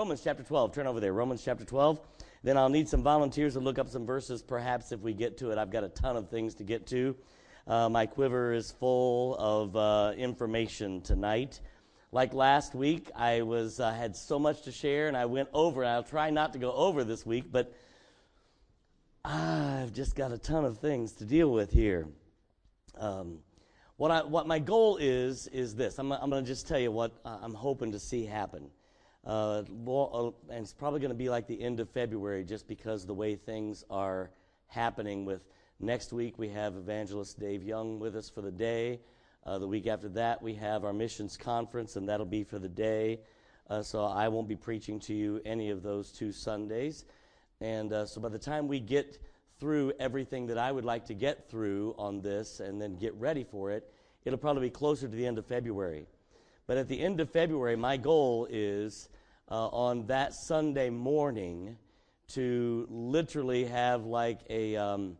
Romans chapter 12. Turn over there. Romans chapter 12. Then I'll need some volunteers to look up some verses, perhaps, if we get to it. I've got a ton of things to get to. Uh, my quiver is full of uh, information tonight. Like last week, I was uh, had so much to share, and I went over. I'll try not to go over this week, but I've just got a ton of things to deal with here. Um, what, I, what my goal is is this. I'm, I'm going to just tell you what I'm hoping to see happen. Uh, uh and it's probably going to be like the end of February, just because the way things are happening. With next week, we have Evangelist Dave Young with us for the day. Uh, the week after that, we have our missions conference, and that'll be for the day. Uh, so I won't be preaching to you any of those two Sundays. And uh, so by the time we get through everything that I would like to get through on this and then get ready for it, it'll probably be closer to the end of February. But at the end of February, my goal is uh, on that Sunday morning to literally have like a, um,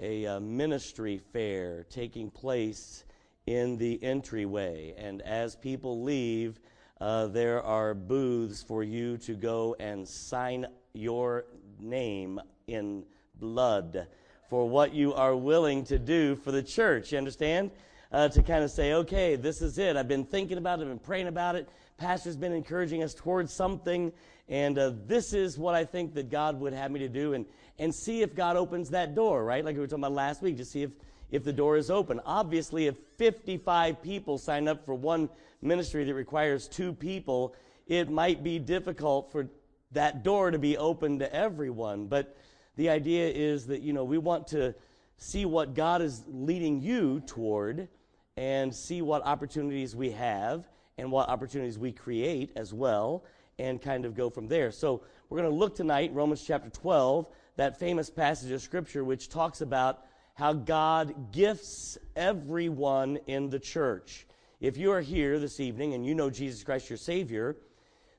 a, a uh, ministry fair taking place in the entryway. And as people leave, uh, there are booths for you to go and sign your name in blood for what you are willing to do for the church. You understand? Uh, to kind of say, okay, this is it. I've been thinking about it, I've been praying about it. Pastor's been encouraging us towards something, and uh, this is what I think that God would have me to do, and, and see if God opens that door, right? Like we were talking about last week, to see if, if the door is open. Obviously, if 55 people sign up for one ministry that requires two people, it might be difficult for that door to be open to everyone. But the idea is that, you know, we want to see what God is leading you toward and see what opportunities we have and what opportunities we create as well and kind of go from there. So we're going to look tonight, Romans chapter 12, that famous passage of Scripture which talks about how God gifts everyone in the church. If you are here this evening and you know Jesus Christ your Savior,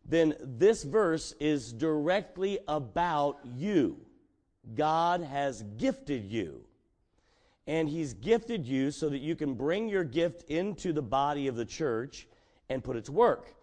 then this verse is directly about you. God has gifted you. And He's gifted you so that you can bring your gift into the body of the church and put it to work.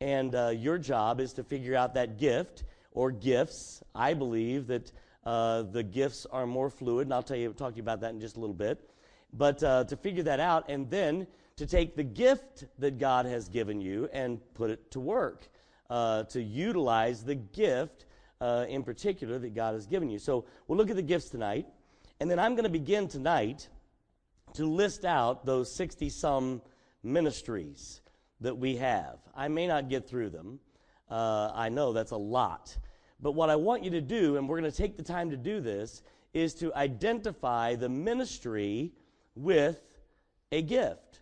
And uh, your job is to figure out that gift or gifts. I believe that uh, the gifts are more fluid, and I'll tell you, talk to you about that in just a little bit. But uh, to figure that out, and then to take the gift that God has given you and put it to work uh, to utilize the gift uh, in particular that God has given you. So we'll look at the gifts tonight. And then I'm going to begin tonight to list out those 60 some ministries that we have. I may not get through them. Uh, I know that's a lot. But what I want you to do, and we're going to take the time to do this, is to identify the ministry with a gift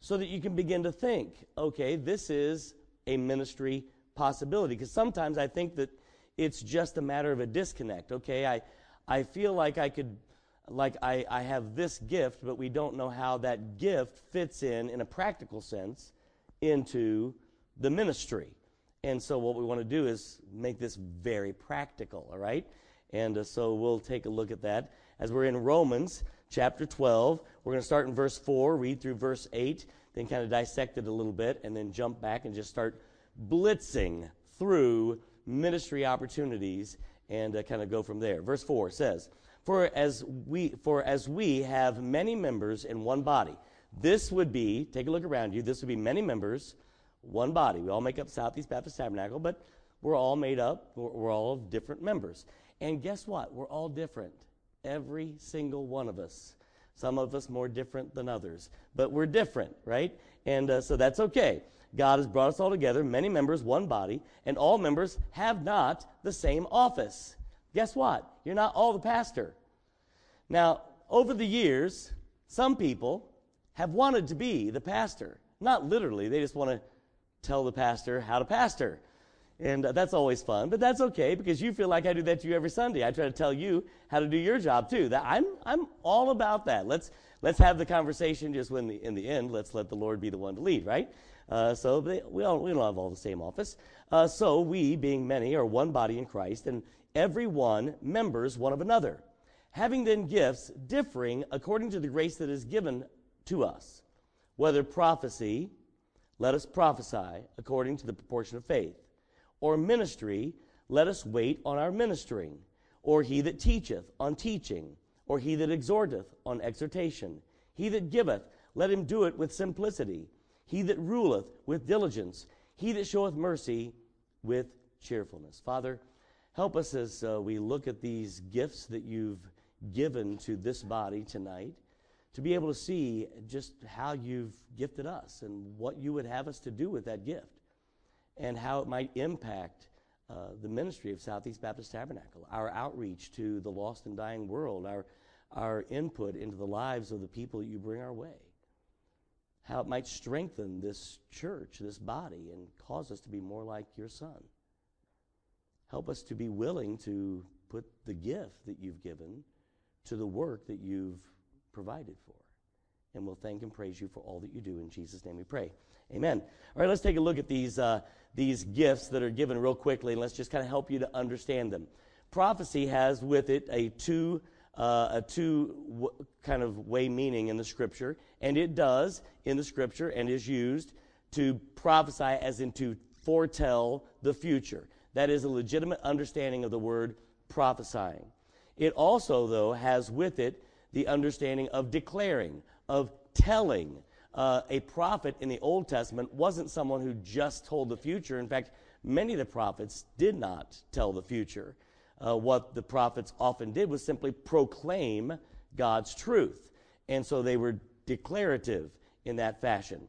so that you can begin to think okay, this is a ministry possibility. Because sometimes I think that it's just a matter of a disconnect. Okay, I, I feel like I could, like I, I have this gift, but we don't know how that gift fits in, in a practical sense, into the ministry. And so what we want to do is make this very practical, all right? And uh, so we'll take a look at that. As we're in Romans chapter 12, we're going to start in verse 4, read through verse 8, then kind of dissect it a little bit, and then jump back and just start blitzing through ministry opportunities and uh, kind of go from there. Verse 4 says, for as, we, for as we have many members in one body, this would be, take a look around you, this would be many members, one body. We all make up Southeast Baptist Tabernacle, but we're all made up, we're, we're all different members. And guess what? We're all different. Every single one of us. Some of us more different than others, but we're different, right? And uh, so that's okay. God has brought us all together, many members, one body, and all members have not the same office. Guess what? You're not all the pastor. Now, over the years, some people have wanted to be the pastor. Not literally, they just want to tell the pastor how to pastor. And uh, that's always fun, but that's okay because you feel like I do that to you every Sunday. I try to tell you how to do your job too. That I'm, I'm all about that. Let's, let's have the conversation just when the, in the end, let's let the Lord be the one to lead, right? Uh, so they, we, don't, we don't have all the same office. Uh, so we, being many, are one body in Christ, and every one members one of another, having then gifts differing according to the grace that is given to us, whether prophecy, let us prophesy according to the proportion of faith or ministry, let us wait on our ministering. Or he that teacheth, on teaching. Or he that exhorteth, on exhortation. He that giveth, let him do it with simplicity. He that ruleth, with diligence. He that showeth mercy, with cheerfulness. Father, help us as uh, we look at these gifts that you've given to this body tonight to be able to see just how you've gifted us and what you would have us to do with that gift and how it might impact uh, the ministry of Southeast Baptist Tabernacle, our outreach to the lost and dying world, our, our input into the lives of the people that you bring our way, how it might strengthen this church, this body, and cause us to be more like your Son. Help us to be willing to put the gift that you've given to the work that you've provided for. And we'll thank and praise you for all that you do. In Jesus' name we pray. Amen. All right, let's take a look at these, uh, these gifts that are given real quickly, and let's just kind of help you to understand them. Prophecy has with it a two, uh, a two w- kind of way meaning in the scripture, and it does in the scripture and is used to prophesy as in to foretell the future. That is a legitimate understanding of the word prophesying. It also, though, has with it the understanding of declaring, of telling. Uh, a prophet in the Old Testament wasn't someone who just told the future. In fact, many of the prophets did not tell the future. Uh, what the prophets often did was simply proclaim God's truth. And so they were declarative in that fashion.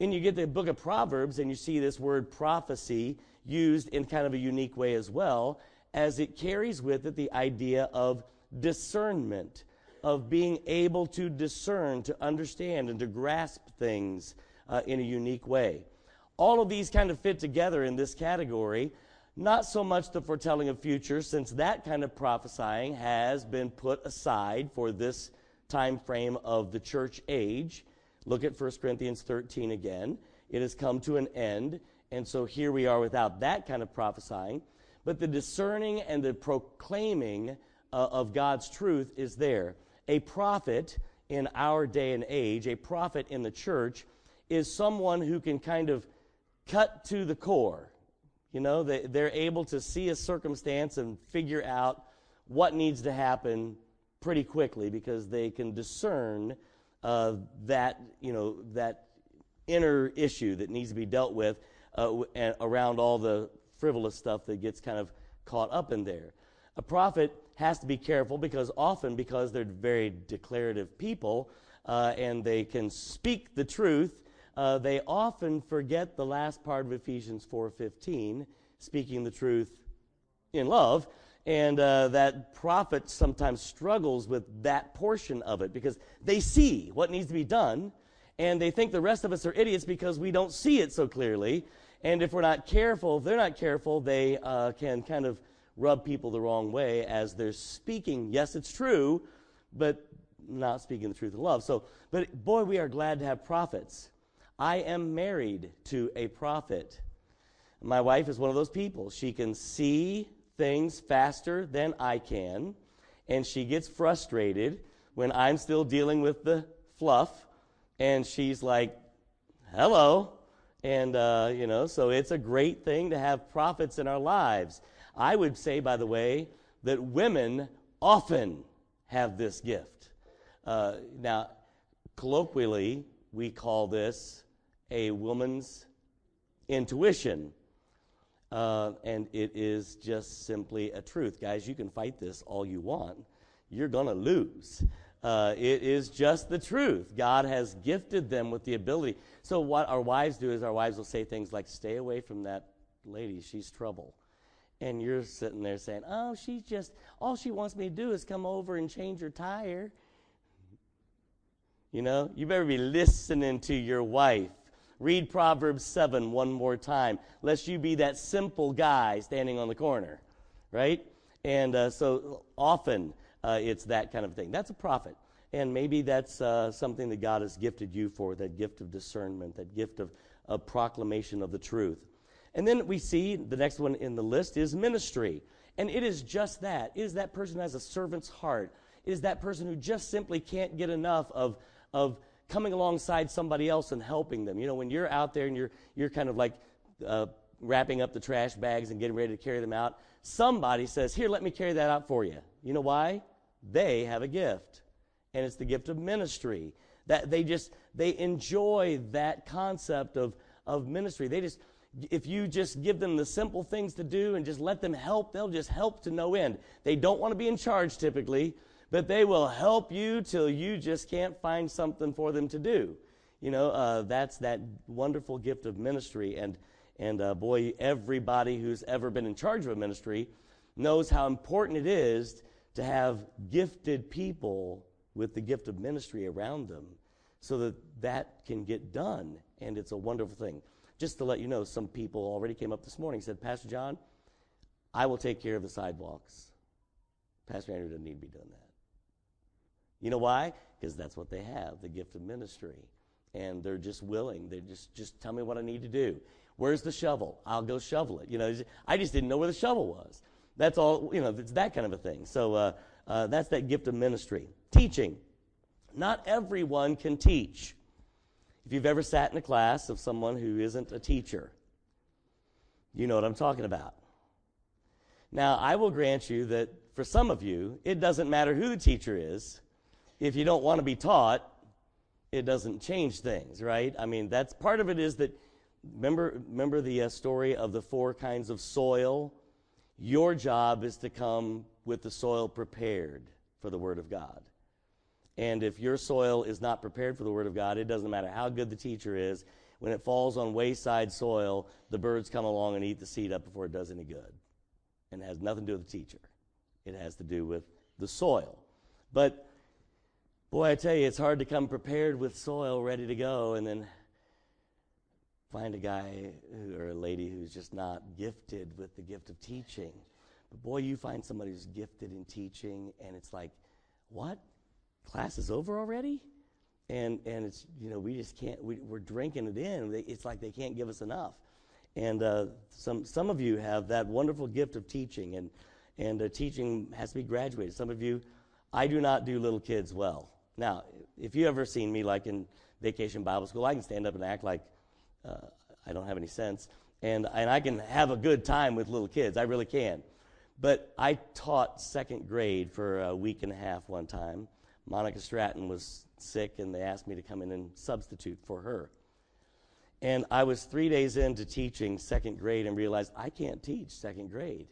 And you get the book of Proverbs, and you see this word prophecy used in kind of a unique way as well, as it carries with it the idea of discernment of being able to discern, to understand, and to grasp things uh, in a unique way. All of these kind of fit together in this category. Not so much the foretelling of future, since that kind of prophesying has been put aside for this time frame of the church age. Look at 1 Corinthians 13 again. It has come to an end, and so here we are without that kind of prophesying. But the discerning and the proclaiming uh, of God's truth is there a prophet in our day and age, a prophet in the church, is someone who can kind of cut to the core. You know, they, they're able to see a circumstance and figure out what needs to happen pretty quickly because they can discern uh, that, you know, that inner issue that needs to be dealt with uh, around all the frivolous stuff that gets kind of caught up in there. A prophet has to be careful because often, because they're very declarative people uh, and they can speak the truth, uh, they often forget the last part of Ephesians 4:15, speaking the truth in love, and uh, that prophet sometimes struggles with that portion of it because they see what needs to be done, and they think the rest of us are idiots because we don't see it so clearly. And if we're not careful, if they're not careful, they uh, can kind of rub people the wrong way as they're speaking. Yes, it's true, but not speaking the truth in love. So, but boy, we are glad to have prophets. I am married to a prophet. My wife is one of those people. She can see things faster than I can, and she gets frustrated when I'm still dealing with the fluff, and she's like, hello. And, uh, you know, so it's a great thing to have prophets in our lives. I would say, by the way, that women often have this gift. Uh, now, colloquially, we call this a woman's intuition. Uh, and it is just simply a truth. Guys, you can fight this all you want. You're going to lose. Uh, it is just the truth. God has gifted them with the ability. So, what our wives do is our wives will say things like, Stay away from that lady, she's trouble and you're sitting there saying, "Oh, she's just all she wants me to do is come over and change her tire." You know, you better be listening to your wife. Read Proverbs 7 one more time, lest you be that simple guy standing on the corner, right? And uh, so often uh, it's that kind of thing. That's a prophet. And maybe that's uh, something that God has gifted you for that gift of discernment, that gift of, of proclamation of the truth. And then we see the next one in the list is ministry. And it is just that. It is that person who has a servant's heart. It is that person who just simply can't get enough of, of coming alongside somebody else and helping them. You know, when you're out there and you're, you're kind of like uh, wrapping up the trash bags and getting ready to carry them out, somebody says, Here, let me carry that out for you. You know why? They have a gift, and it's the gift of ministry. That they just they enjoy that concept of of ministry. They just if you just give them the simple things to do and just let them help, they'll just help to no end. They don't want to be in charge typically, but they will help you till you just can't find something for them to do. You know, uh, that's that wonderful gift of ministry. And, and uh, boy, everybody who's ever been in charge of a ministry knows how important it is to have gifted people with the gift of ministry around them so that that can get done. And it's a wonderful thing. Just to let you know, some people already came up this morning said, Pastor John, I will take care of the sidewalks. Pastor Andrew doesn't need to be doing that. You know why? Because that's what they have, the gift of ministry. And they're just willing. They just just tell me what I need to do. Where's the shovel? I'll go shovel it. You know, I just didn't know where the shovel was. That's all. You know, it's that kind of a thing. So uh, uh, that's that gift of ministry. Teaching. Not everyone can teach. If you've ever sat in a class of someone who isn't a teacher, you know what I'm talking about. Now, I will grant you that for some of you, it doesn't matter who the teacher is. If you don't want to be taught, it doesn't change things, right? I mean, that's part of it is that remember remember the uh, story of the four kinds of soil. Your job is to come with the soil prepared for the word of God. And if your soil is not prepared for the Word of God, it doesn't matter how good the teacher is. When it falls on wayside soil, the birds come along and eat the seed up before it does any good. And it has nothing to do with the teacher, it has to do with the soil. But boy, I tell you, it's hard to come prepared with soil ready to go and then find a guy who, or a lady who's just not gifted with the gift of teaching. But boy, you find somebody who's gifted in teaching, and it's like, what? class is over already? And, and it's, you know, we just can't, we, we're drinking it in. It's like they can't give us enough. And uh, some, some of you have that wonderful gift of teaching, and, and uh, teaching has to be graduated. Some of you, I do not do little kids well. Now, if you ever seen me like in vacation Bible school, I can stand up and act like uh, I don't have any sense, and, and I can have a good time with little kids. I really can. But I taught second grade for a week and a half one time, Monica Stratton was sick, and they asked me to come in and substitute for her. And I was three days into teaching second grade and realized I can't teach second grade.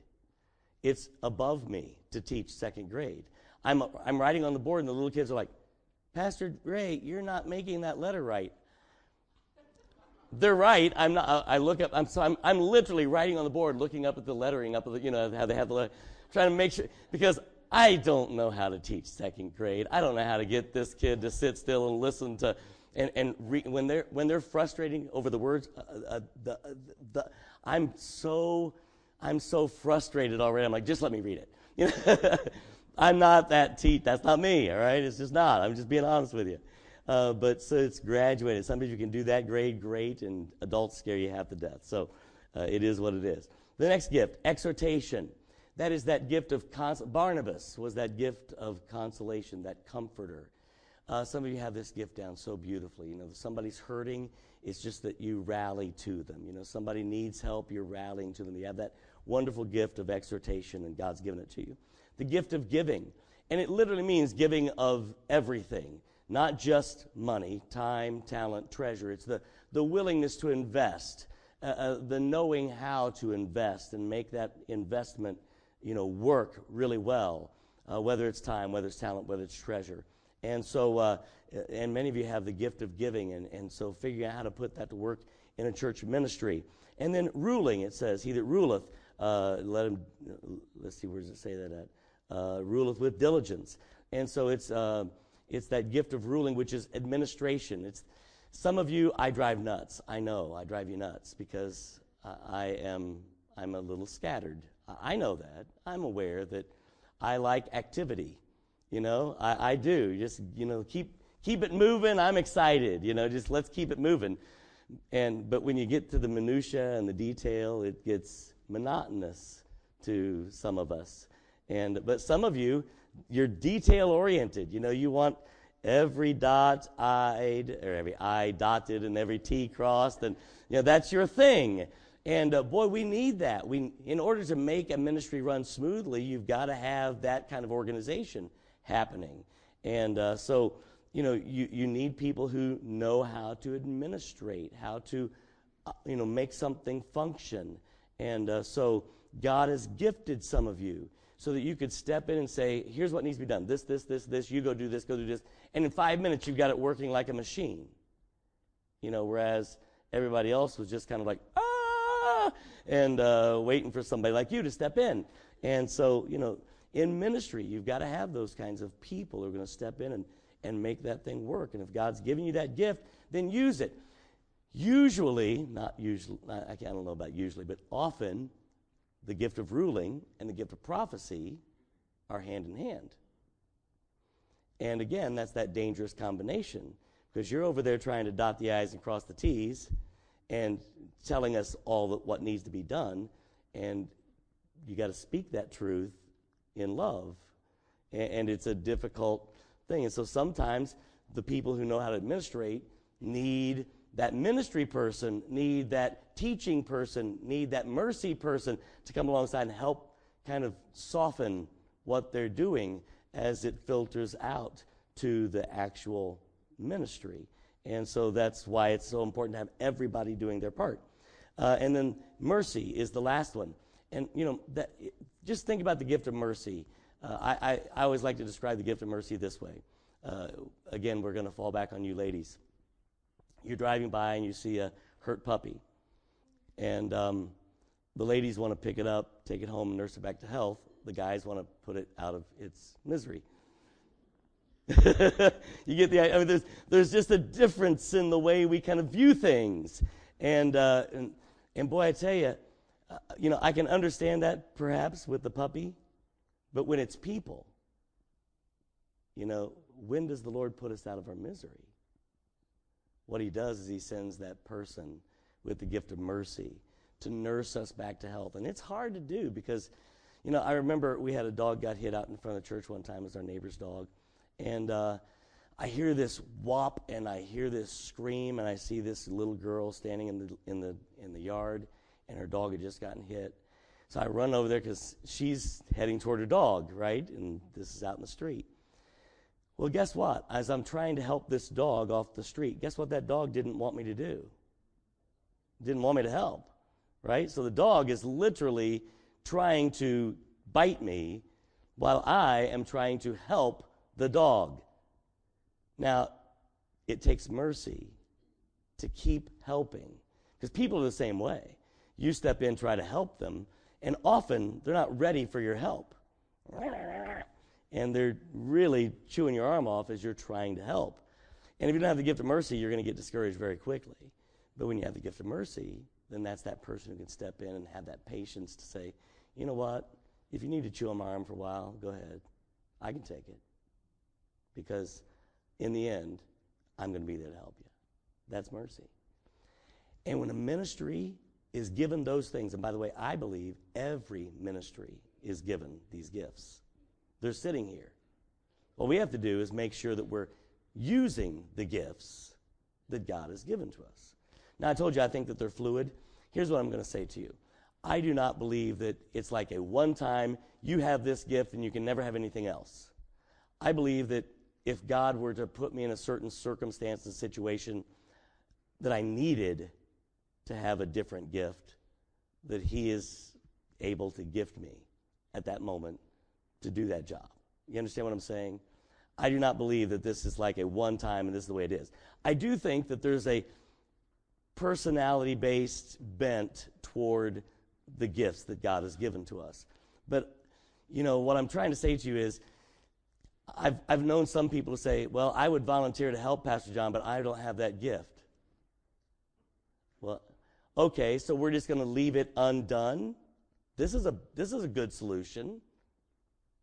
It's above me to teach second grade. I'm, I'm writing on the board, and the little kids are like, Pastor Ray, you're not making that letter right. They're right. I'm not. I look up. I'm so I'm, I'm literally writing on the board, looking up at the lettering, up at the you know how they have the letter, trying to make sure because I don't know how to teach second grade. I don't know how to get this kid to sit still and listen to, and, and re, when they're when they're frustrating over the words, uh, uh, the, uh, the, I'm so I'm so frustrated already. I'm like, just let me read it. You know, I'm not that teach. That's not me. All right, it's just not. I'm just being honest with you. Uh, but so it's graduated. Some of you can do that grade great, and adults scare you half to death. So uh, it is what it is. The next gift, exhortation. That is that gift of cons- Barnabas was that gift of consolation, that comforter. Uh, some of you have this gift down so beautifully. You know, somebody's hurting, it's just that you rally to them. You know, somebody needs help, you're rallying to them. You have that wonderful gift of exhortation, and God's given it to you. The gift of giving, and it literally means giving of everything, not just money, time, talent, treasure. It's the, the willingness to invest, uh, uh, the knowing how to invest and make that investment you know, work really well, uh, whether it's time, whether it's talent, whether it's treasure. And so, uh, and many of you have the gift of giving, and, and so figuring out how to put that to work in a church ministry. And then ruling, it says, He that ruleth, uh, let him, let's see, where does it say that at? Uh, ruleth with diligence. And so it's, uh, it's that gift of ruling, which is administration. It's, some of you, I drive nuts. I know I drive you nuts because I am, I'm a little scattered. I know that. I'm aware that I like activity. You know, I, I do. Just, you know, keep keep it moving. I'm excited. You know, just let's keep it moving. And but when you get to the minutia and the detail, it gets monotonous to some of us. And but some of you, you're detail oriented. You know, you want every dot I'd or every I dotted and every T crossed, and you know that's your thing. And uh, boy, we need that. We, in order to make a ministry run smoothly, you've got to have that kind of organization happening. And uh, so, you know, you, you need people who know how to administrate, how to, uh, you know, make something function. And uh, so God has gifted some of you so that you could step in and say, here's what needs to be done this, this, this, this, you go do this, go do this. And in five minutes, you've got it working like a machine. You know, whereas everybody else was just kind of like, ah, and uh, waiting for somebody like you to step in. And so, you know, in ministry, you've got to have those kinds of people who are going to step in and, and make that thing work. And if God's given you that gift, then use it. Usually, not usually, I, I don't know about usually, but often, the gift of ruling and the gift of prophecy are hand in hand. And again, that's that dangerous combination because you're over there trying to dot the I's and cross the T's and telling us all that what needs to be done. And you got to speak that truth in love. And, and it's a difficult thing. And so sometimes the people who know how to administrate need that ministry person, need that teaching person, need that mercy person to come alongside and help kind of soften what they're doing as it filters out to the actual ministry. And so that's why it's so important to have everybody doing their part. Uh, and then mercy is the last one. And, you know, that, just think about the gift of mercy. Uh, I, I, I, always like to describe the gift of mercy this way. Uh, again, we're going to fall back on you ladies you're driving by and you see a hurt puppy, and um, the ladies want to pick it up, take it home, and nurse it back to health. The guys want to put it out of its misery. you get the I mean, there's, there's just a difference in the way we kind of view things. And, uh, and, and boy, I tell you, uh, you know, I can understand that perhaps with the puppy, but when it's people, you know, when does the Lord put us out of our misery? What he does is he sends that person with the gift of mercy to nurse us back to health. And it's hard to do because, you know, I remember we had a dog got hit out in front of the church one time. It was our neighbor's dog. And uh, I hear this whop and I hear this scream and I see this little girl standing in the, in the, in the yard and her dog had just gotten hit. So I run over there because she's heading toward her dog, right? And this is out in the street. Well, guess what? As I'm trying to help this dog off the street, guess what that dog didn't want me to do? Didn't want me to help, right? So the dog is literally trying to bite me while I am trying to help the dog. Now, it takes mercy to keep helping because people are the same way. You step in, try to help them, and often they're not ready for your help and they're really chewing your arm off as you're trying to help. And if you don't have the gift of mercy, you're going to get discouraged very quickly. But when you have the gift of mercy, then that's that person who can step in and have that patience to say, you know what? If you need to chew on my arm for a while, go ahead. I can take it. Because in the end, I'm going to be there to help you. That's mercy. And when a ministry is given those things, and by the way, I believe every ministry is given these gifts. They're sitting here. What we have to do is make sure that we're using the gifts that God has given to us. Now, I told you I think that they're fluid. Here's what I'm going to say to you I do not believe that it's like a one time, you have this gift and you can never have anything else. I believe that if God were to put me in a certain circumstance and situation that I needed to have a different gift, that He is able to gift me at that moment to do that job. You understand what I'm saying? I do not believe that this is like a one time and this is the way it is. I do think that there's a personality based bent toward the gifts that God has given to us. But, you know, what I'm trying to say to you is I've, I've known some people to say, well, I would volunteer to help Pastor John, but I don't have that gift. Well, okay, so we're just going to leave it undone. This is a, this is a good solution.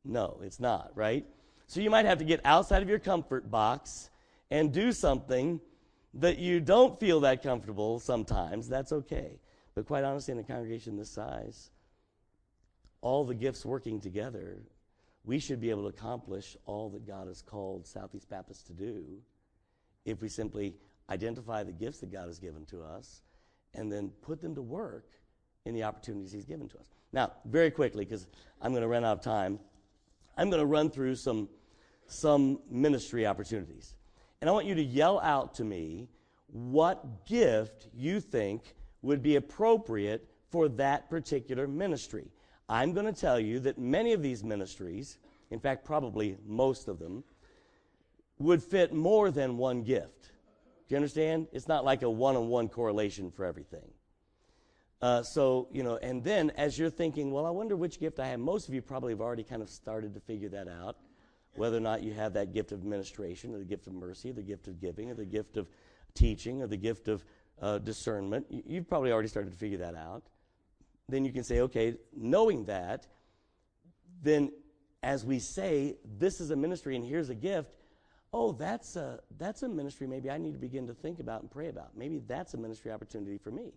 No, it's not, right? So you might have to get outside of your comfort box and do something that you don't feel that comfortable sometimes. That's okay. But quite honestly, in a congregation this size, all the gifts working together, we should be able to accomplish all that God has called Southeast Baptist to do if we simply identify the gifts that God has given to us and then put them to work in the opportunities He's given to us. Now, very quickly, because I'm going to run out of time, I'm going to run through some, some ministry opportunities. And I want you to yell out to me what gift you think would be appropriate for that particular ministry. I'm going to tell you that many of these ministries, in fact, probably most of them, would fit more than one gift. Do you understand? It's not like a one on one correlation for everything. Uh, so, you know, and then as you're thinking, well, I wonder which gift I have, most of you probably have already kind of started to figure that out, whether or not you have that gift of administration, or the gift of mercy, or the gift of giving, or the gift of teaching, or the gift of uh, discernment. You've probably already started to figure that out. Then you can say, okay, knowing that, then as we say, this is a ministry and here's a gift, oh, that's a, that's a ministry maybe I need to begin to think about and pray about. Maybe that's a ministry opportunity for me.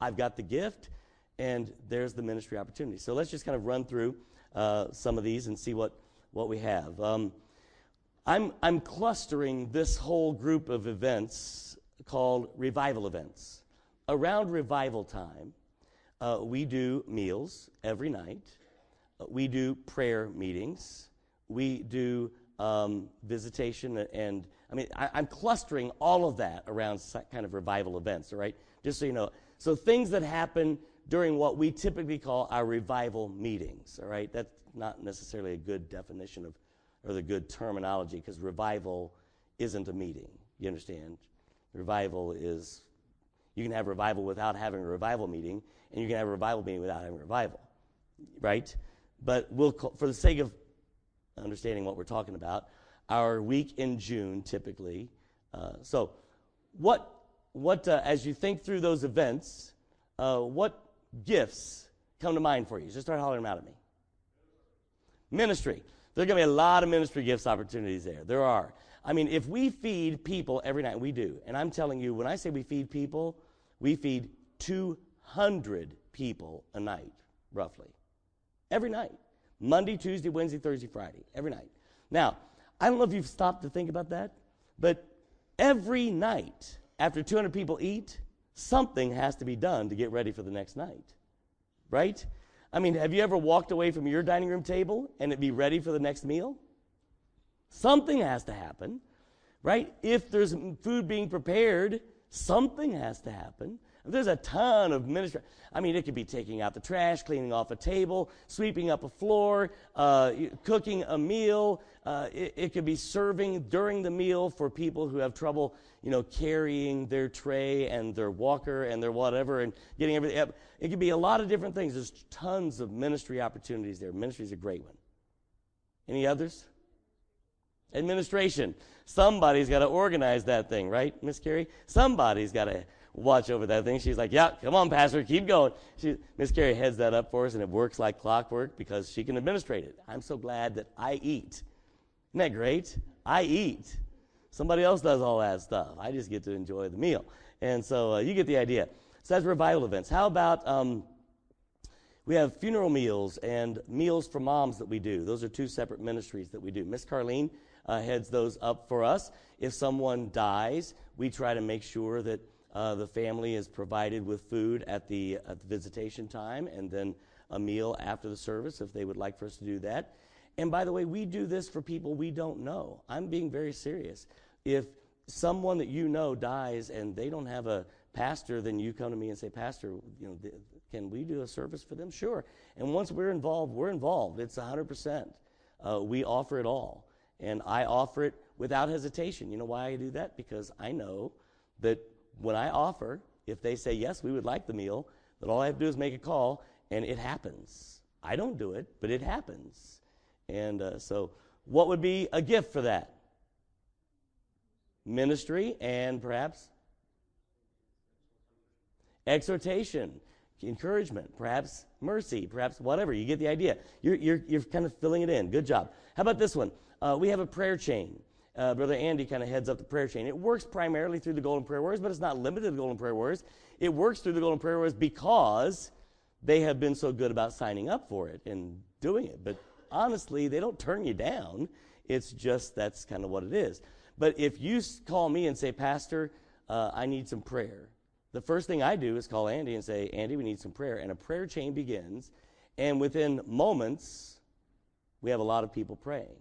I've got the gift, and there's the ministry opportunity. So let's just kind of run through uh, some of these and see what, what we have. Um, I'm, I'm clustering this whole group of events called revival events. Around revival time, uh, we do meals every night. We do prayer meetings. We do um, visitation and, I mean, I, am clustering all of that around kind of revival events, all right? Just so you know. So things that happen during what we typically call our revival meetings, all right? That's not necessarily a good definition of, or the good terminology, because revival isn't a meeting. You understand? Revival is, you can have revival without having a revival meeting, and you can have a revival meeting without having a revival, right? But we'll, call, for the sake of understanding what we're talking about, our week in June typically. Uh, so, what what, uh, as you think through those events, uh, what gifts come to mind for you? Just start hollering them out at me. Ministry. There are going to be a lot of ministry gifts opportunities there. There are. I mean, if we feed people every night, we do. And I'm telling you, when I say we feed people, we feed 200 people a night, roughly. Every night. Monday, Tuesday, Wednesday, Thursday, Friday. Every night. Now, I don't know if you've stopped to think about that, but every night after 200 people eat, something has to be done to get ready for the next night. Right? I mean, have you ever walked away from your dining room table and it be ready for the next meal? Something has to happen, right? If there's food being prepared, something has to happen. There's a ton of ministry. I mean, it could be taking out the trash, cleaning off a table, sweeping up a floor, uh, cooking a meal. Uh, it, it, could be serving during the meal for people who have trouble, you know, carrying their tray and their walker and their whatever and getting everything up. It could be a lot of different things. There's tons of ministry opportunities there. Ministry is a great one. Any others? Administration. Somebody's got to organize that thing, right, Miss Carrie? Somebody's got to watch over that thing. She's like, yeah, come on, Pastor, keep going. She, Miss Carrie heads that up for us, and it works like clockwork because she can administrate it. I'm so glad that I eat. Isn't that great? I eat. Somebody else does all that stuff. I just get to enjoy the meal. And so uh, you get the idea. So that's revival events. How about um, we have funeral meals and meals for moms that we do. Those are two separate ministries that we do. Miss Carlene uh, heads those up for us. If someone dies, we try to make sure that uh, the family is provided with food at the, at the visitation time and then a meal after the service if they would like for us to do that. And by the way, we do this for people we don't know. I'm being very serious. If someone that you know dies and they don't have a pastor, then you come to me and say, Pastor, you know, can we do a service for them? Sure. And once we're involved, we're involved. It's 100%. Uh, we offer it all. And I offer it without hesitation. You know why I do that? Because I know that when I offer, if they say, yes, we would like the meal, then all I have to do is make a call, and it happens. I don't do it, but it happens. And uh, so, what would be a gift for that? Ministry and perhaps exhortation, encouragement, perhaps mercy, perhaps whatever. You get the idea. You're, you're, you're kind of filling it in. Good job. How about this one? Uh, we have a prayer chain uh, Brother Andy kind of heads up the prayer chain. It works primarily through the Golden Prayer Warriors, but it's not limited to the Golden Prayer Warriors. It works through the Golden Prayer Warriors because they have been so good about signing up for it and doing it. But honestly, they don't turn you down. It's just that's kind of what it is. But if you call me and say, Pastor, uh, I need some prayer, the first thing I do is call Andy and say, Andy, we need some prayer. And a prayer chain begins. And within moments, we have a lot of people praying.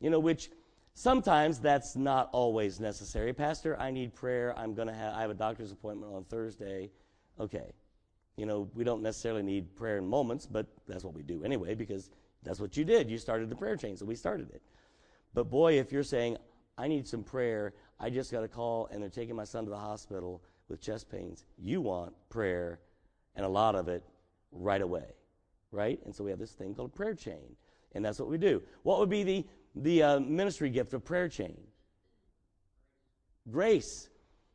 You know, which sometimes that's not always necessary. Pastor, I need prayer. I'm going to have, I have a doctor's appointment on Thursday. Okay. You know, we don't necessarily need prayer in moments, but that's what we do anyway because that's what you did. You started the prayer chain, so we started it. But boy, if you're saying, I need some prayer, I just got a call and they're taking my son to the hospital with chest pains, you want prayer and a lot of it right away, right? And so we have this thing called a prayer chain, and that's what we do. What would be the, the uh, ministry gift of prayer chain? Grace.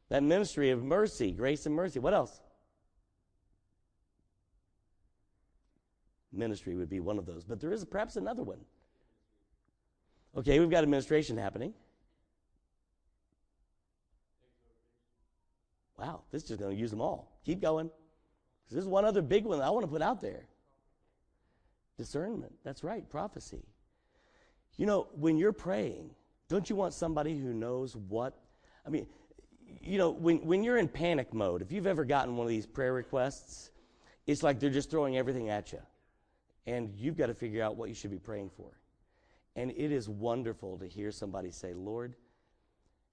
That ministry of mercy, grace and mercy. What else? Ministry would be one of those, but there is perhaps another one. Okay, we've got administration happening. Wow, this is just going to use them all. Keep going. Because there's one other big one I want to put out there discernment. That's right, prophecy. You know, when you're praying, don't you want somebody who knows what? I mean, you know, when, when you're in panic mode, if you've ever gotten one of these prayer requests, it's like they're just throwing everything at you. And you've got to figure out what you should be praying for. And it is wonderful to hear somebody say, Lord,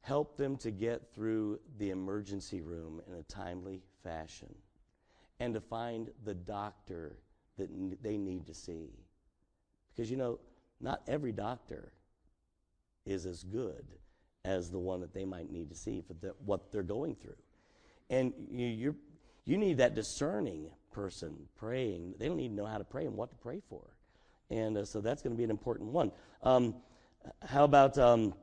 help them to get through the emergency room in a timely fashion and to find the doctor that they need to see. Because, you know, not every doctor is as good as the one that they might need to see for the, what they're going through. And you you need that discerning person praying. They don't even know how to pray and what to pray for. And uh, so that's going to be an important one. Um, how about um,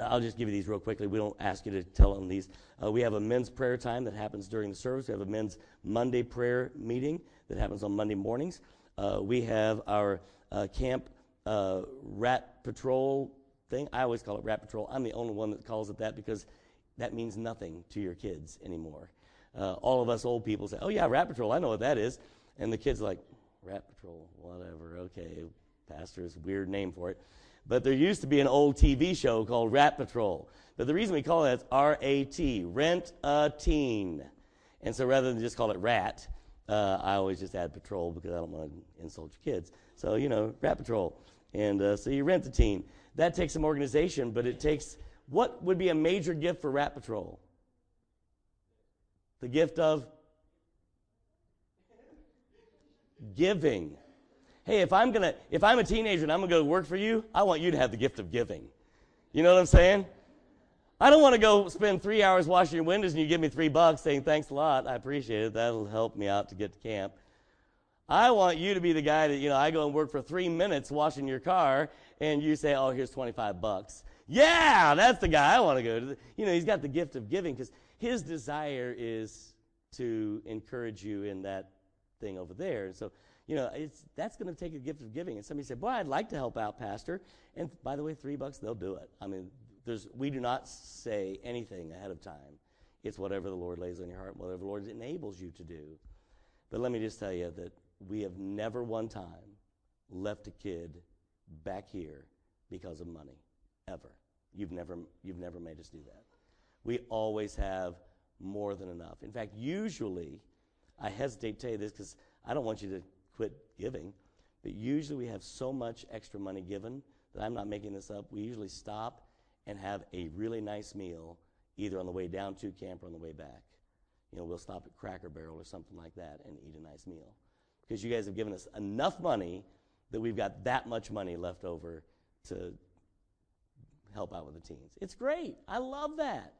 I'll just give you these real quickly. We don't ask you to tell them these. Uh, we have a men's prayer time that happens during the service. We have a men's Monday prayer meeting that happens on Monday mornings. Uh, we have our uh, camp uh, rat patrol thing. I always call it rat patrol. I'm the only one that calls it that because that means nothing to your kids anymore. Uh, all of us old people say, "Oh yeah, rat patrol. I know what that is," and the kids like, "Rat patrol, whatever. Okay, pastor's weird name for it." But there used to be an old TV show called Rat Patrol. But the reason we call it is R A T, rent a teen. And so rather than just call it rat, uh, I always just add patrol because I don't want to insult your kids. So, you know, Rat Patrol. And uh, so you rent a teen. That takes some organization, but it takes what would be a major gift for Rat Patrol? The gift of giving hey, if I'm gonna, if I'm a teenager and I'm gonna go work for you, I want you to have the gift of giving. You know what I'm saying? I don't want to go spend three hours washing your windows and you give me three bucks saying thanks a lot. I appreciate it. That'll help me out to get to camp. I want you to be the guy that, you know, I go and work for three minutes washing your car and you say, oh, here's 25 bucks. Yeah, that's the guy I want to go to. You know, he's got the gift of giving because his desire is to encourage you in that thing over there. And so you know, it's, that's going to take a gift of giving. And somebody said, boy, I'd like to help out, Pastor. And by the way, three bucks, they'll do it. I mean, there's, we do not say anything ahead of time. It's whatever the Lord lays on your heart, whatever the Lord enables you to do. But let me just tell you that we have never one time left a kid back here because of money, ever. You've never, you've never made us do that. We always have more than enough. In fact, usually, I hesitate to tell you this because I don't want you to quit giving. But usually we have so much extra money given that I'm not making this up. We usually stop and have a really nice meal either on the way down to camp or on the way back. You know, we'll stop at Cracker Barrel or something like that and eat a nice meal. Because you guys have given us enough money that we've got that much money left over to help out with the teens. It's great. I love that.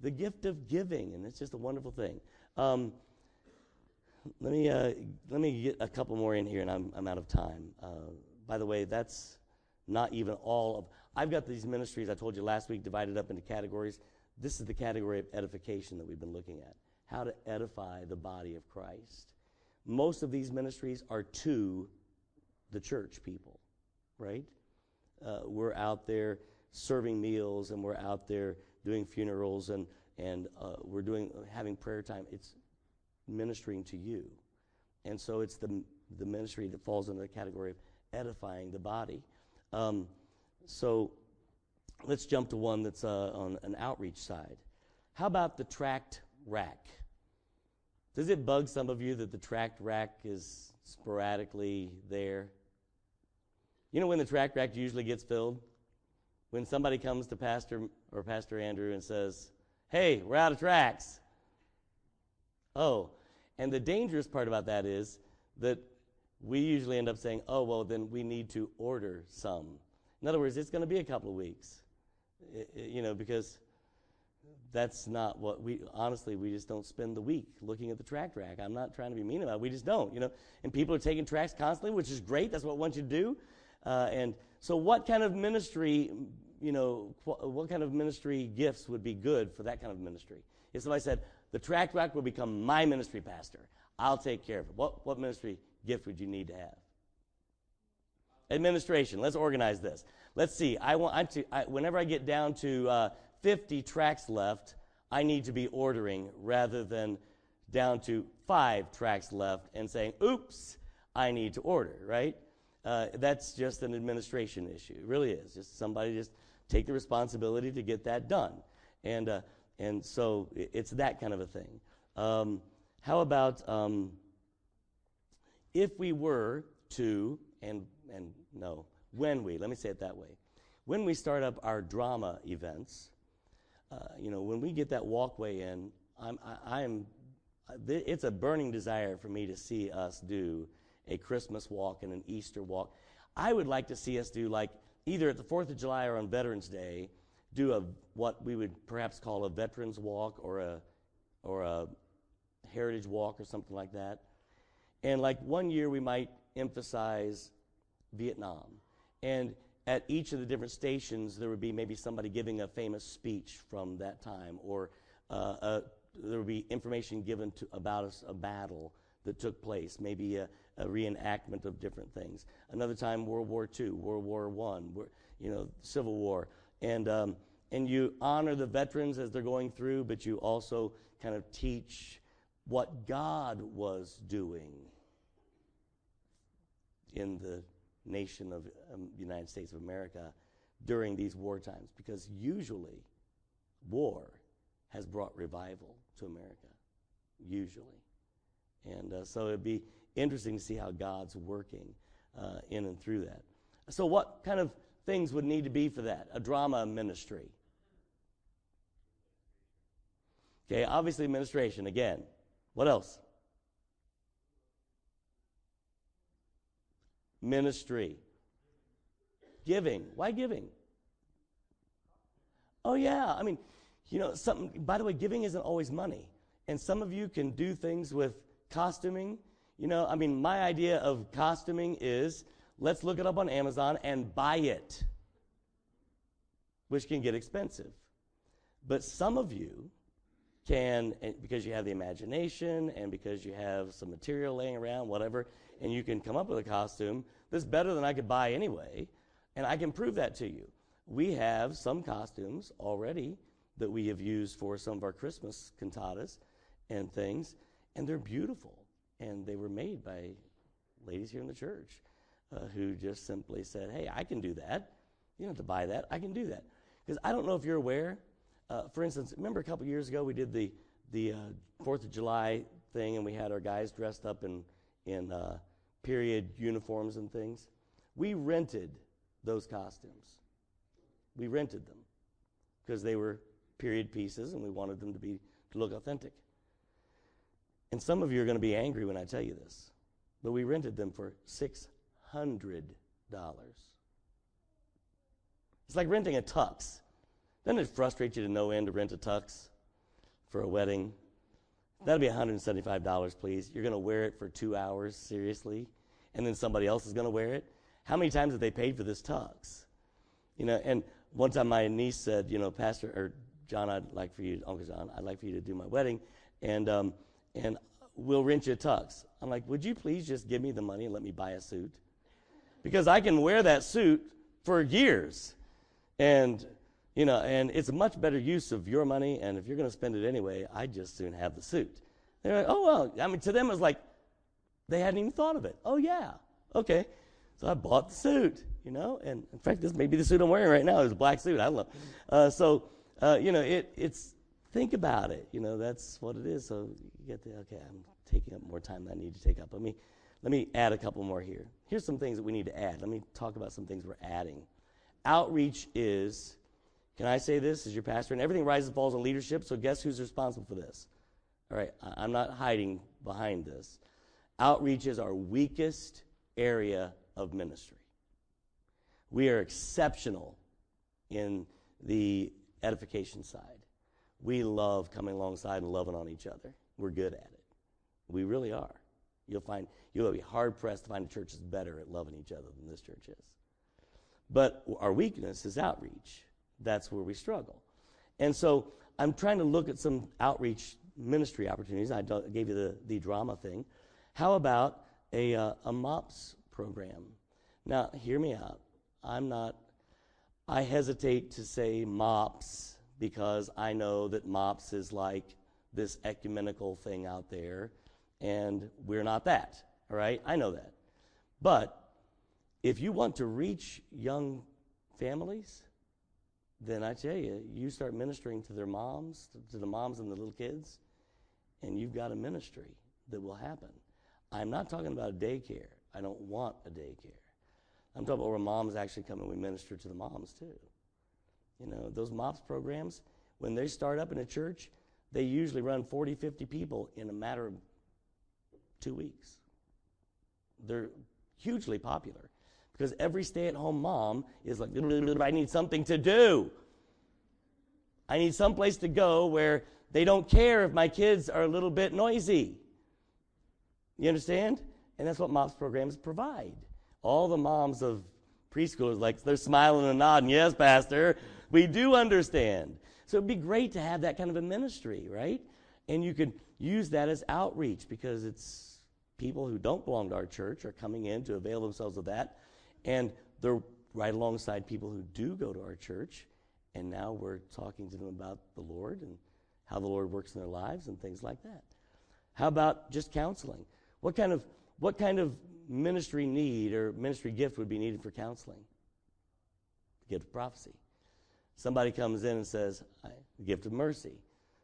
The gift of giving, and it's just a wonderful thing. Um, let me uh, let me get a couple more in here, and I'm I'm out of time. Uh, by the way, that's not even all of. I've got these ministries I told you last week divided up into categories. This is the category of edification that we've been looking at. How to edify the body of Christ. Most of these ministries are to the church people, right? Uh, we're out there serving meals, and we're out there doing funerals, and and uh, we're doing having prayer time. It's ministering to you. And so it's the, the ministry that falls under the category of edifying the body. Um, so let's jump to one that's uh, on an outreach side. How about the tract rack? Does it bug some of you that the tract rack is sporadically there? You know when the tract rack usually gets filled? When somebody comes to Pastor or Pastor Andrew and says, Hey, we're out of tracts. Oh, and the dangerous part about that is that we usually end up saying, Oh, well, then we need to order some. In other words, it's going to be a couple of weeks, you know, because that's not what we honestly we just don't spend the week looking at the tract rack. I'm not trying to be mean about it. We just don't you know? And people are taking tracts constantly which is great. That's what i want you to do. Uh, and so what kind of ministry you know what kind of ministry gifts would be good for that kind of ministry? If somebody said the tract rack will become my ministry pastor. I'll take care of it what, what ministry gift would you need to have? Administration. Let's organize this. Let's see. I want I to, I, whenever i get down to uh, 50 tracts left, I need to be ordering rather than down to five tracts left and saying, oops, I need to order, right? Uh, that's just an administration issue. It really is. Just somebody just take the responsibility to get that done. And, uh, and so it's that kind of a thing. Um, how about um, if we were to, and, and no, when we, let me say it that way, when we start up our drama events, uh, you know, when we get that walkway in, I'm, I, am it's a burning desire for me to see us do a Christmas walk and an Easter walk. I would like to see us do like either at the 4th of July or on Veterans Day, do a what we would perhaps call a veterans walk or a or a heritage walk or something like that. And like one year we might emphasize Vietnam. And at each of the different stations, there would be maybe somebody giving a famous speech from that time, or uh, there would be information given to, about a, a battle that took place, maybe a, a, reenactment of different things. Another time, World War II, World War One, you know, Civil War, and um, and you honor the veterans as they're going through, but you also kind of teach what God was doing in the nation of um, United States of America during these war times because usually war has brought revival to America, usually. And uh, so it'd be interesting to see how God's working uh, in and through that. So, what kind of things would need to be for that? A drama ministry. Okay, obviously, administration again. What else? ministry. Giving. Why giving? Oh, yeah. I mean, you know, something, by the way, giving isn't always money. And some of you can do things with costuming. You know, I mean, my idea of costuming is let's look it up on Amazon and buy it, which can get expensive. But some of you can, because you have the imagination and because you have some material laying around, whatever, and you can come up with a costume that's better than I could buy anyway, and I can prove that to you. We have some costumes already that we have used for some of our Christmas cantatas and things, and they're beautiful. And they were made by ladies here in the church uh, who just simply said, Hey, I can do that. You don't have to buy that. I can do that. Because I don't know if you're aware. Uh, for instance, remember a couple years ago we did the the uh, Fourth of July thing, and we had our guys dressed up in in uh, period uniforms and things. We rented those costumes. We rented them because they were period pieces and we wanted them to be to look authentic. And some of you are going to be angry when I tell you this, but we rented them for $600. It's like renting a tux. Doesn't it frustrate you to no end to rent a tux for a wedding? That'll be $175, please. You're going to wear it for two hours, seriously, and then somebody else is going to wear it. How many times have they paid for this tux? You know, and one time my niece said, you know, Pastor or John, I'd like for you, Uncle John, I'd like for you to do my wedding, and um, and we'll rent you a tux. I'm like, would you please just give me the money and let me buy a suit? Because I can wear that suit for years, and you know, and it's a much better use of your money. And if you're going to spend it anyway, I'd just soon have the suit. They're like, oh, well, I mean, to them, it was like they hadn't even thought of it. Oh, yeah. Okay. So I bought the suit, you know, and in fact, this may be the suit I'm wearing right now. It's a black suit. I know. Uh, so, uh, you know, it, it's, think about it. You know, that's what it is. So you get the, okay, I'm taking up more time than I need to take up. Let me, let me add a couple more here. Here's some things that we need to add. Let me talk about some things we're adding. Outreach is, can I say this as your pastor? And everything rises and falls on leadership, so guess who's responsible for this? All right, I'm not hiding behind this. Outreach is our weakest area of ministry. We are exceptional in the edification side. We love coming alongside and loving on each other. We're good at it. We really are. You'll find you'll be hard pressed to find a church that's better at loving each other than this church is. But our weakness is outreach. That's where we struggle. And so I'm trying to look at some outreach ministry opportunities. I gave you the, the drama thing. How about a, uh, a MOPS program? Now, hear me out. I'm not, I hesitate to say MOPS because I know that MOPS is like this ecumenical thing out there, and we're not that, all right? I know that. But if you want to reach young families, then I tell you, you start ministering to their moms, to the moms and the little kids, and you've got a ministry that will happen. I'm not talking about a daycare. I don't want a daycare. I'm talking about where moms actually come and we minister to the moms too. You know, those MOPS programs, when they start up in a church, they usually run 40, 50 people in a matter of two weeks. They're hugely popular because every stay at home mom is like, I need something to do. I need some place to go where they don't care if my kids are a little bit noisy. You understand? And that's what MOPS programs provide. All the moms of preschoolers, like, they're smiling and nodding. Yes, Pastor, we do understand. So it'd be great to have that kind of a ministry, right? And you could use that as outreach because it's people who don't belong to our church are coming in to avail themselves of that. And they're right alongside people who do go to our church. And now we're talking to them about the Lord and how the Lord works in their lives and things like that. How about just counseling? What kind of what kind of ministry need or ministry gift would be needed for counseling? The gift of prophecy. Somebody comes in and says, gift of mercy.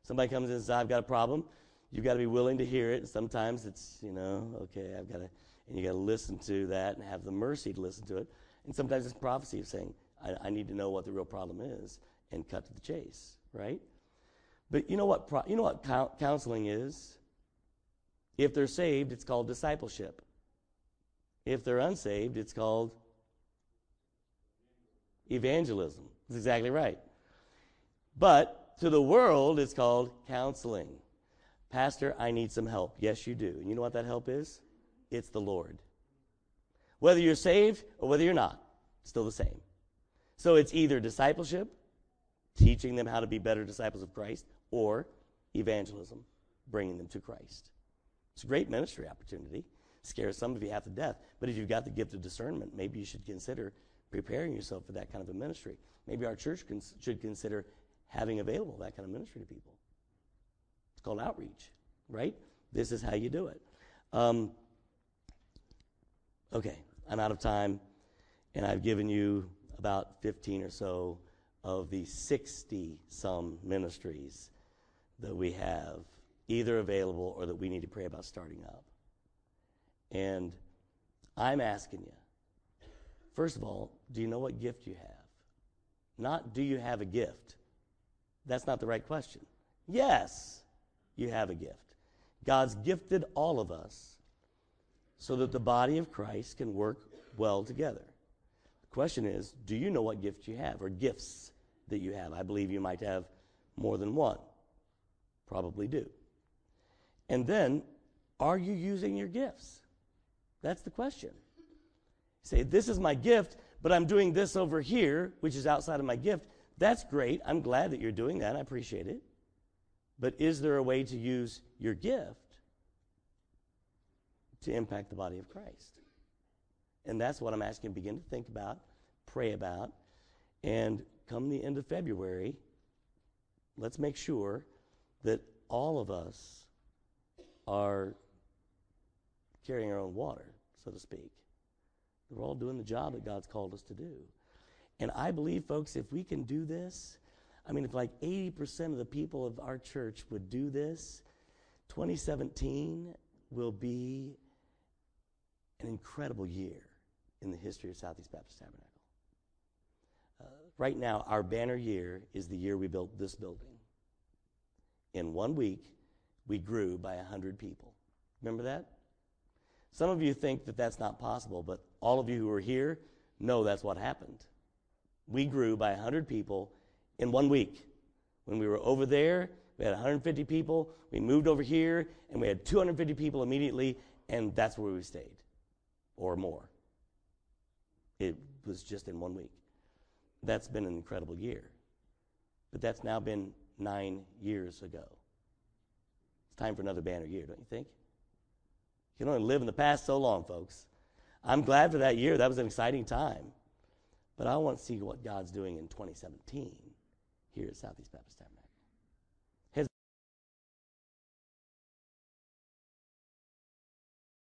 Somebody comes in and says, I've got a problem. You've got to be willing to hear it. Sometimes it's, you know, okay, I've got to, and you got to listen to that and have the mercy to listen to it. And sometimes it's prophecy of saying, I, I need to know what the real problem is and cut to the chase, right? But you know what, pro- you know what counseling is? If they're saved, it's called discipleship. If they're unsaved, it's called evangelism. That's exactly right. But to the world, it's called counseling. Pastor, I need some help. Yes, you do. And you know what that help is? It's the Lord. Whether you're saved or whether you're not, still the same. So it's either discipleship, teaching them how to be better disciples of Christ, or evangelism, bringing them to Christ. It's a great ministry opportunity. Scares some of you half to death. But if you've got the gift of discernment, maybe you should consider preparing yourself for that kind of a ministry. Maybe our church cons- should consider having available that kind of ministry to people. It's called outreach, right? This is how you do it. Um, okay, I'm out of time, and I've given you about 15 or so of the 60 some ministries that we have either available or that we need to pray about starting up. And I'm asking you, first of all, do you know what gift you have? Not do you have a gift? That's not the right question. Yes, you have a gift. God's gifted all of us so that the body of Christ can work well together. The question is, do you know what gift you have or gifts that you have? I believe you might have more than one. Probably do. And then, are you using your gifts? That's the question. Say, this is my gift, but I'm doing this over here, which is outside of my gift. That's great. I'm glad that you're doing that. I appreciate it. But is there a way to use your gift to impact the body of Christ? And that's what I'm asking begin to think about, pray about, and come the end of February, let's make sure that all of us are carrying our own water, so to speak. We're all doing the job that God's called us to do. And I believe, folks, if we can do this, I mean, if like 80% of the people of our church would do this, 2017 will be an incredible year in the history of Southeast Baptist Tabernacle. Uh, right now, our banner year is the year we built this building. In one week, we grew by 100 people. Remember that? Some of you think that that's not possible, but all of you who are here know that's what happened. We grew by 100 people in one week. When we were over there, we had 150 people. We moved over here, and we had 250 people immediately, and that's where we stayed, or more. It was just in one week. That's been an incredible year. But that's now been nine years ago. It's time for another banner year, don't you think? You can only live in the past so long, folks. I'm glad for that year. That was an exciting time. But I want to see what God's doing in 2017 here at Southeast Baptist Tabernacle.